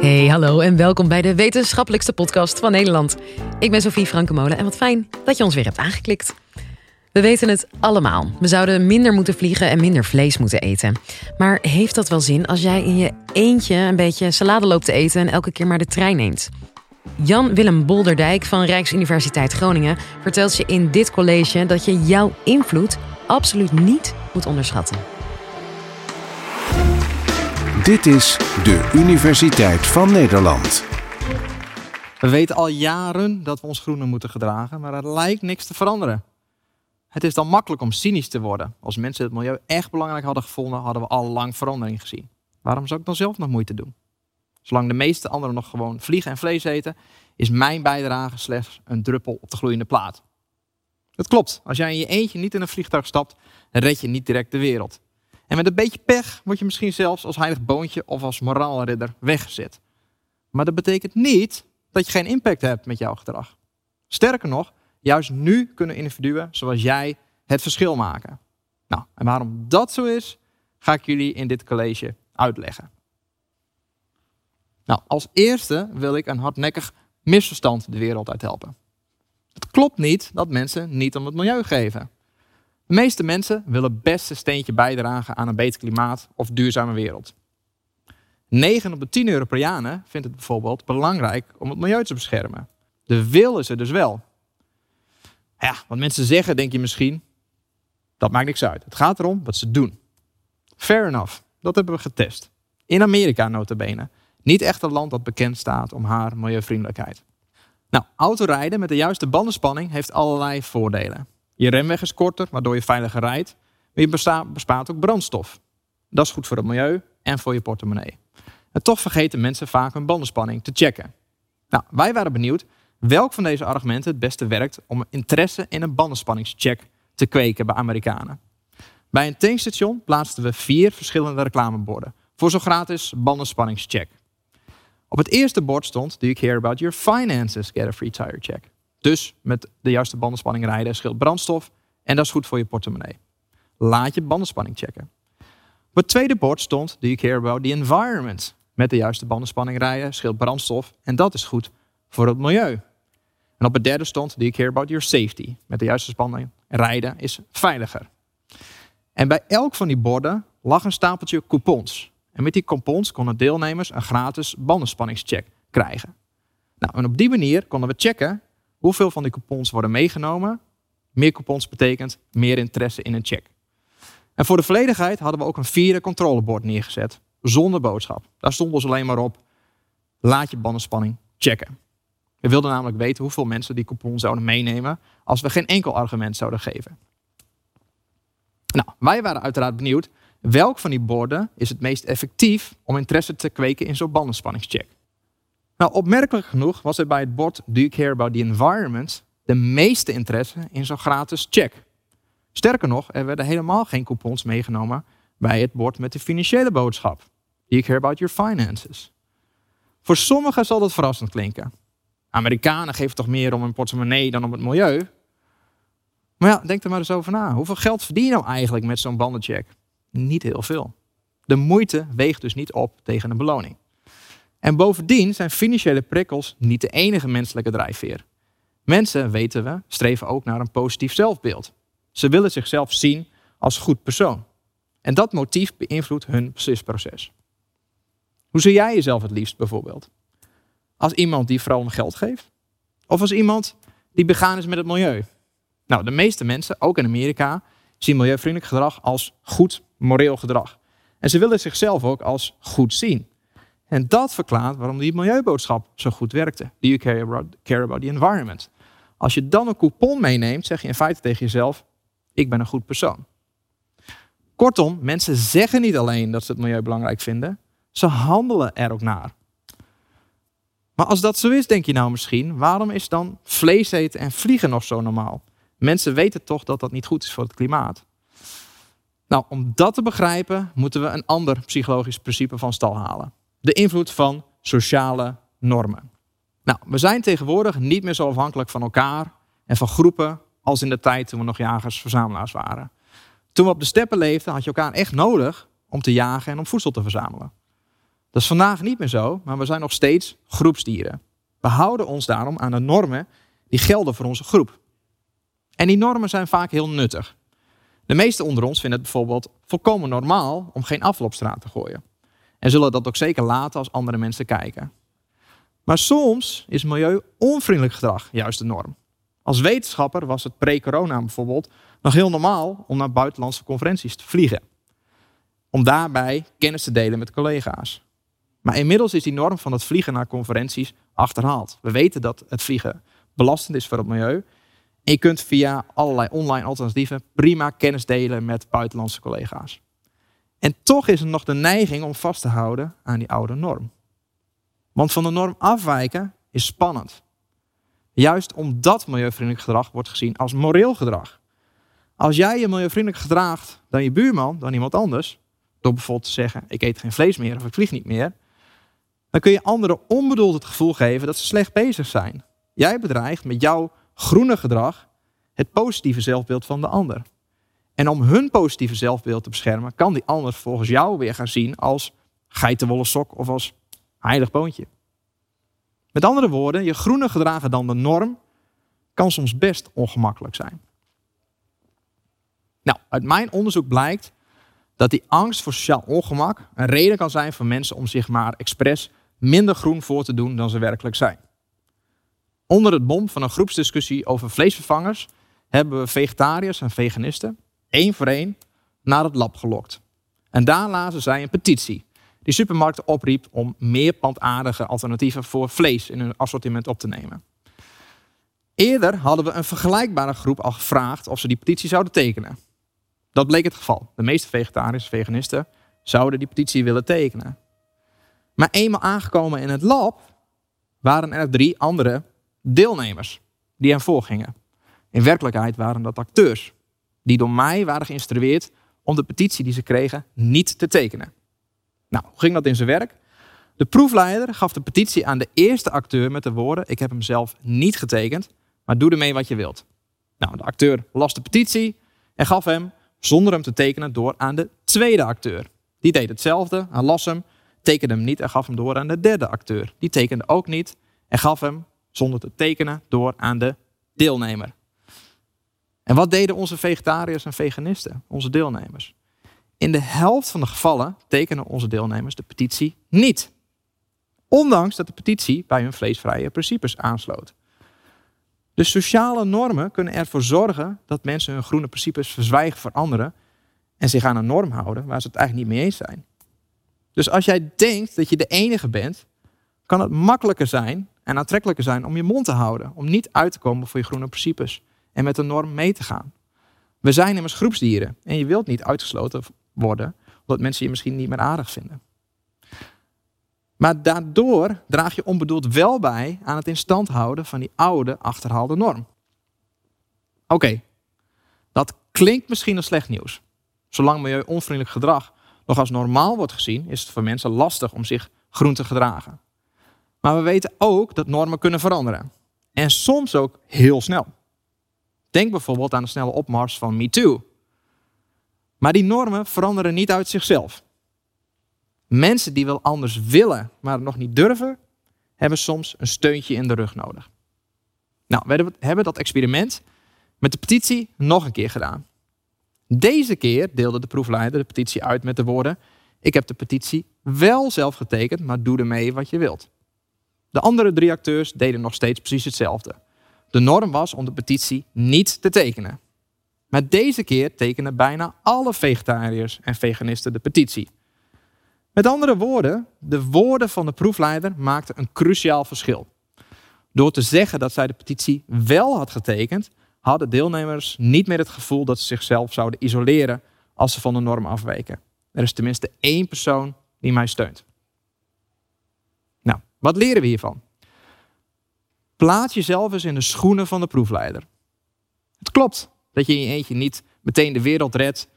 Hey, hallo en welkom bij de wetenschappelijkste podcast van Nederland. Ik ben Sophie Frankemolen en wat fijn dat je ons weer hebt aangeklikt. We weten het allemaal. We zouden minder moeten vliegen en minder vlees moeten eten. Maar heeft dat wel zin als jij in je eentje een beetje salade loopt te eten en elke keer maar de trein neemt? Jan-Willem Bolderdijk van Rijksuniversiteit Groningen vertelt je in dit college dat je jouw invloed absoluut niet moet onderschatten. Dit is de Universiteit van Nederland. We weten al jaren dat we ons groener moeten gedragen, maar er lijkt niks te veranderen. Het is dan makkelijk om cynisch te worden. Als mensen het milieu echt belangrijk hadden gevonden, hadden we al lang verandering gezien. Waarom zou ik dan zelf nog moeite doen? Zolang de meeste anderen nog gewoon vliegen en vlees eten, is mijn bijdrage slechts een druppel op de gloeiende plaat. Dat klopt. Als jij in je eentje niet in een vliegtuig stapt, red je niet direct de wereld. En met een beetje pech word je misschien zelfs als heilig boontje of als moraalridder weggezet. Maar dat betekent niet dat je geen impact hebt met jouw gedrag. Sterker nog, juist nu kunnen individuen zoals jij het verschil maken. Nou, en waarom dat zo is, ga ik jullie in dit college uitleggen. Nou, als eerste wil ik een hardnekkig misverstand de wereld uit helpen. Het klopt niet dat mensen niet om het milieu geven. De meeste mensen willen best een steentje bijdragen aan een beter klimaat of duurzame wereld. 9 op de 10 Europeanen vindt het bijvoorbeeld belangrijk om het milieu te beschermen. De wil is er dus wel. Ja, wat mensen zeggen, denk je misschien, dat maakt niks uit. Het gaat erom wat ze doen. Fair enough, dat hebben we getest. In Amerika notabene. Niet echt een land dat bekend staat om haar milieuvriendelijkheid. Nou, autorijden met de juiste bandenspanning heeft allerlei voordelen. Je remweg is korter, waardoor je veiliger rijdt. Maar je bespaart ook brandstof. Dat is goed voor het milieu en voor je portemonnee. En toch vergeten mensen vaak hun bandenspanning te checken. Nou, wij waren benieuwd welk van deze argumenten het beste werkt om interesse in een bandenspanningscheck te kweken bij Amerikanen. Bij een tankstation plaatsten we vier verschillende reclameborden voor zo'n gratis bandenspanningscheck. Op het eerste bord stond: Do you care about your finances? Get a free tire check. Dus met de juiste bandenspanning rijden scheelt brandstof en dat is goed voor je portemonnee. Laat je bandenspanning checken. Op het tweede bord stond: Do you care about the environment? Met de juiste bandenspanning rijden scheelt brandstof en dat is goed voor het milieu. En op het derde stond: Do you care about your safety? Met de juiste spanning rijden is veiliger. En bij elk van die borden lag een stapeltje coupons. En met die coupons konden deelnemers een gratis bandenspanningscheck krijgen. Nou, en op die manier konden we checken hoeveel van die coupons worden meegenomen. Meer coupons betekent meer interesse in een check. En voor de volledigheid hadden we ook een vierde controlebord neergezet, zonder boodschap. Daar stond dus alleen maar op, laat je bandenspanning checken. We wilden namelijk weten hoeveel mensen die coupon zouden meenemen als we geen enkel argument zouden geven. Nou, wij waren uiteraard benieuwd welk van die borden is het meest effectief om interesse te kweken in zo'n bandenspanningscheck. Nou, opmerkelijk genoeg was er bij het bord Do you care about the environment de meeste interesse in zo'n gratis check. Sterker nog, er werden helemaal geen coupons meegenomen bij het bord met de financiële boodschap. Do you care about your finances? Voor sommigen zal dat verrassend klinken. Amerikanen geven toch meer om hun portemonnee dan om het milieu? Maar ja, denk er maar eens over na. Hoeveel geld verdien je nou eigenlijk met zo'n bandencheck? Niet heel veel. De moeite weegt dus niet op tegen de beloning. En bovendien zijn financiële prikkels niet de enige menselijke drijfveer. Mensen, weten we, streven ook naar een positief zelfbeeld. Ze willen zichzelf zien als goed persoon. En dat motief beïnvloedt hun beslisproces. Hoe zie jij jezelf het liefst bijvoorbeeld? Als iemand die vooral om geld geeft? Of als iemand die begaan is met het milieu? Nou, de meeste mensen, ook in Amerika, zien milieuvriendelijk gedrag als goed moreel gedrag. En ze willen zichzelf ook als goed zien. En dat verklaart waarom die milieuboodschap zo goed werkte. Do you care about, care about the environment? Als je dan een coupon meeneemt, zeg je in feite tegen jezelf: ik ben een goed persoon. Kortom, mensen zeggen niet alleen dat ze het milieu belangrijk vinden, ze handelen er ook naar. Maar als dat zo is, denk je nou misschien, waarom is dan vlees eten en vliegen nog zo normaal? Mensen weten toch dat dat niet goed is voor het klimaat. Nou, om dat te begrijpen, moeten we een ander psychologisch principe van stal halen de invloed van sociale normen. Nou, we zijn tegenwoordig niet meer zo afhankelijk van elkaar en van groepen als in de tijd toen we nog jagers-verzamelaars waren. Toen we op de steppen leefden, had je elkaar echt nodig om te jagen en om voedsel te verzamelen. Dat is vandaag niet meer zo, maar we zijn nog steeds groepsdieren. We houden ons daarom aan de normen die gelden voor onze groep. En die normen zijn vaak heel nuttig. De meesten onder ons vinden het bijvoorbeeld volkomen normaal om geen afval op straat te gooien. En zullen dat ook zeker laten als andere mensen kijken. Maar soms is milieu-onvriendelijk gedrag juist de norm. Als wetenschapper was het pre-corona bijvoorbeeld nog heel normaal om naar buitenlandse conferenties te vliegen. Om daarbij kennis te delen met collega's. Maar inmiddels is die norm van het vliegen naar conferenties achterhaald. We weten dat het vliegen belastend is voor het milieu. En je kunt via allerlei online alternatieven prima kennis delen met buitenlandse collega's. En toch is er nog de neiging om vast te houden aan die oude norm. Want van de norm afwijken is spannend. Juist omdat milieuvriendelijk gedrag wordt gezien als moreel gedrag. Als jij je milieuvriendelijk gedraagt dan je buurman, dan iemand anders, door bijvoorbeeld te zeggen: ik eet geen vlees meer of ik vlieg niet meer, dan kun je anderen onbedoeld het gevoel geven dat ze slecht bezig zijn. Jij bedreigt met jouw groene gedrag het positieve zelfbeeld van de ander. En om hun positieve zelfbeeld te beschermen, kan die ander volgens jou weer gaan zien als geitenwolle sok of als heilig boontje. Met andere woorden, je groene gedragen dan de norm kan soms best ongemakkelijk zijn. Nou, uit mijn onderzoek blijkt dat die angst voor sociaal ongemak een reden kan zijn voor mensen om zich maar expres minder groen voor te doen dan ze werkelijk zijn. Onder het bom van een groepsdiscussie over vleesvervangers hebben we vegetariërs en veganisten één voor één naar het lab gelokt. En daar lazen zij een petitie die supermarkten opriep om meer plantaardige alternatieven voor vlees in hun assortiment op te nemen. Eerder hadden we een vergelijkbare groep al gevraagd of ze die petitie zouden tekenen. Dat bleek het geval. De meeste vegetariërs en veganisten zouden die petitie willen tekenen. Maar eenmaal aangekomen in het lab waren er drie andere deelnemers die hen voorgingen. In werkelijkheid waren dat acteurs die door mij waren geïnstrueerd om de petitie die ze kregen niet te tekenen. Nou, hoe ging dat in zijn werk? De proefleider gaf de petitie aan de eerste acteur met de woorden: Ik heb hem zelf niet getekend, maar doe ermee wat je wilt. Nou, de acteur las de petitie en gaf hem, zonder hem te tekenen, door aan de tweede acteur. Die deed hetzelfde, hij las hem, tekende hem niet en gaf hem door aan de derde acteur. Die tekende ook niet en gaf hem, zonder te tekenen, door aan de deelnemer. En wat deden onze vegetariërs en veganisten, onze deelnemers? In de helft van de gevallen tekenen onze deelnemers de petitie niet. Ondanks dat de petitie bij hun vleesvrije principes aansloot. De sociale normen kunnen ervoor zorgen dat mensen hun groene principes verzwijgen voor anderen en zich aan een norm houden waar ze het eigenlijk niet mee eens zijn. Dus als jij denkt dat je de enige bent, kan het makkelijker zijn en aantrekkelijker zijn om je mond te houden, om niet uit te komen voor je groene principes en met de norm mee te gaan. We zijn immers groepsdieren en je wilt niet uitgesloten worden omdat mensen je misschien niet meer aardig vinden. Maar daardoor draag je onbedoeld wel bij aan het in stand houden van die oude achterhaalde norm. Oké, dat klinkt misschien als slecht nieuws. Zolang milieu-onvriendelijk gedrag nog als normaal wordt gezien, is het voor mensen lastig om zich groen te gedragen. Maar we weten ook dat normen kunnen veranderen. En soms ook heel snel. Denk bijvoorbeeld aan de snelle opmars van MeToo. Maar die normen veranderen niet uit zichzelf. Mensen die wel anders willen, maar nog niet durven, hebben soms een steuntje in de rug nodig. Nou, we hebben dat experiment met de petitie nog een keer gedaan. Deze keer deelde de proefleider de petitie uit met de woorden: Ik heb de petitie wel zelf getekend, maar doe ermee wat je wilt. De andere drie acteurs deden nog steeds precies hetzelfde. De norm was om de petitie niet te tekenen. Maar deze keer tekenen bijna alle vegetariërs en veganisten de petitie. Met andere woorden, de woorden van de proefleider maakten een cruciaal verschil. Door te zeggen dat zij de petitie wel had getekend, hadden deelnemers niet meer het gevoel dat ze zichzelf zouden isoleren als ze van de norm afweken. Er is tenminste één persoon die mij steunt. Nou, wat leren we hiervan? Plaats jezelf eens in de schoenen van de proefleider. Het klopt dat je in je eentje niet meteen de wereld redt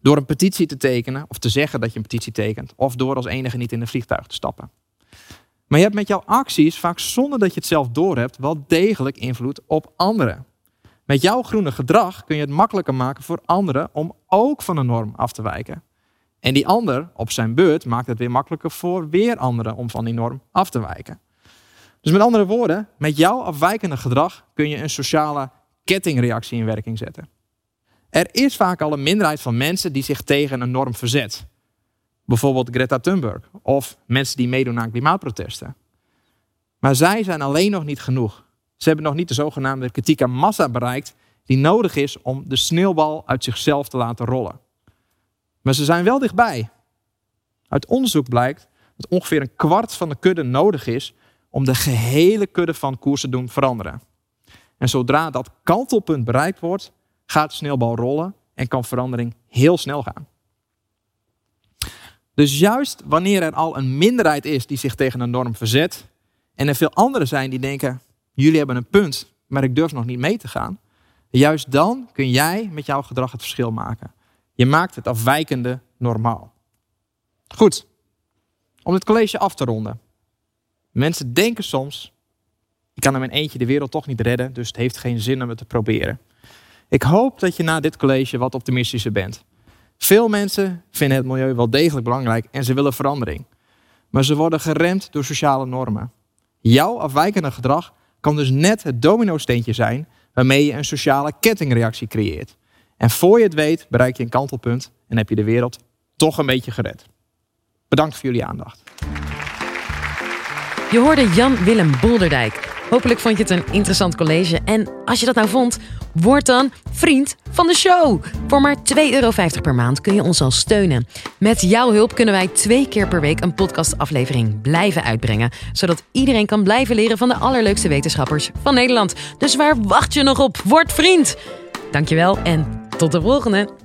door een petitie te tekenen of te zeggen dat je een petitie tekent of door als enige niet in een vliegtuig te stappen. Maar je hebt met jouw acties, vaak zonder dat je het zelf doorhebt, wel degelijk invloed op anderen. Met jouw groene gedrag kun je het makkelijker maken voor anderen om ook van de norm af te wijken. En die ander op zijn beurt maakt het weer makkelijker voor weer anderen om van die norm af te wijken. Dus met andere woorden, met jouw afwijkende gedrag kun je een sociale kettingreactie in werking zetten. Er is vaak al een minderheid van mensen die zich tegen een norm verzet. Bijvoorbeeld Greta Thunberg of mensen die meedoen aan klimaatprotesten. Maar zij zijn alleen nog niet genoeg. Ze hebben nog niet de zogenaamde kritieke massa bereikt die nodig is om de sneeuwbal uit zichzelf te laten rollen. Maar ze zijn wel dichtbij. Uit onderzoek blijkt dat ongeveer een kwart van de kudde nodig is om de gehele kudde van koers te doen veranderen. En zodra dat kantelpunt bereikt wordt, gaat de sneeuwbal rollen en kan verandering heel snel gaan. Dus juist wanneer er al een minderheid is die zich tegen een norm verzet, en er veel anderen zijn die denken: jullie hebben een punt, maar ik durf nog niet mee te gaan. Juist dan kun jij met jouw gedrag het verschil maken. Je maakt het afwijkende normaal. Goed, om dit college af te ronden. Mensen denken soms: ik kan in mijn eentje de wereld toch niet redden, dus het heeft geen zin om het te proberen. Ik hoop dat je na dit college wat optimistischer bent. Veel mensen vinden het milieu wel degelijk belangrijk en ze willen verandering. Maar ze worden geremd door sociale normen. Jouw afwijkende gedrag kan dus net het domino-steentje zijn waarmee je een sociale kettingreactie creëert. En voor je het weet bereik je een kantelpunt en heb je de wereld toch een beetje gered. Bedankt voor jullie aandacht. Je hoorde Jan-Willem Bolderdijk. Hopelijk vond je het een interessant college. En als je dat nou vond, word dan vriend van de show. Voor maar 2,50 euro per maand kun je ons al steunen. Met jouw hulp kunnen wij twee keer per week een podcastaflevering blijven uitbrengen. Zodat iedereen kan blijven leren van de allerleukste wetenschappers van Nederland. Dus waar wacht je nog op? Word vriend! Dankjewel en tot de volgende!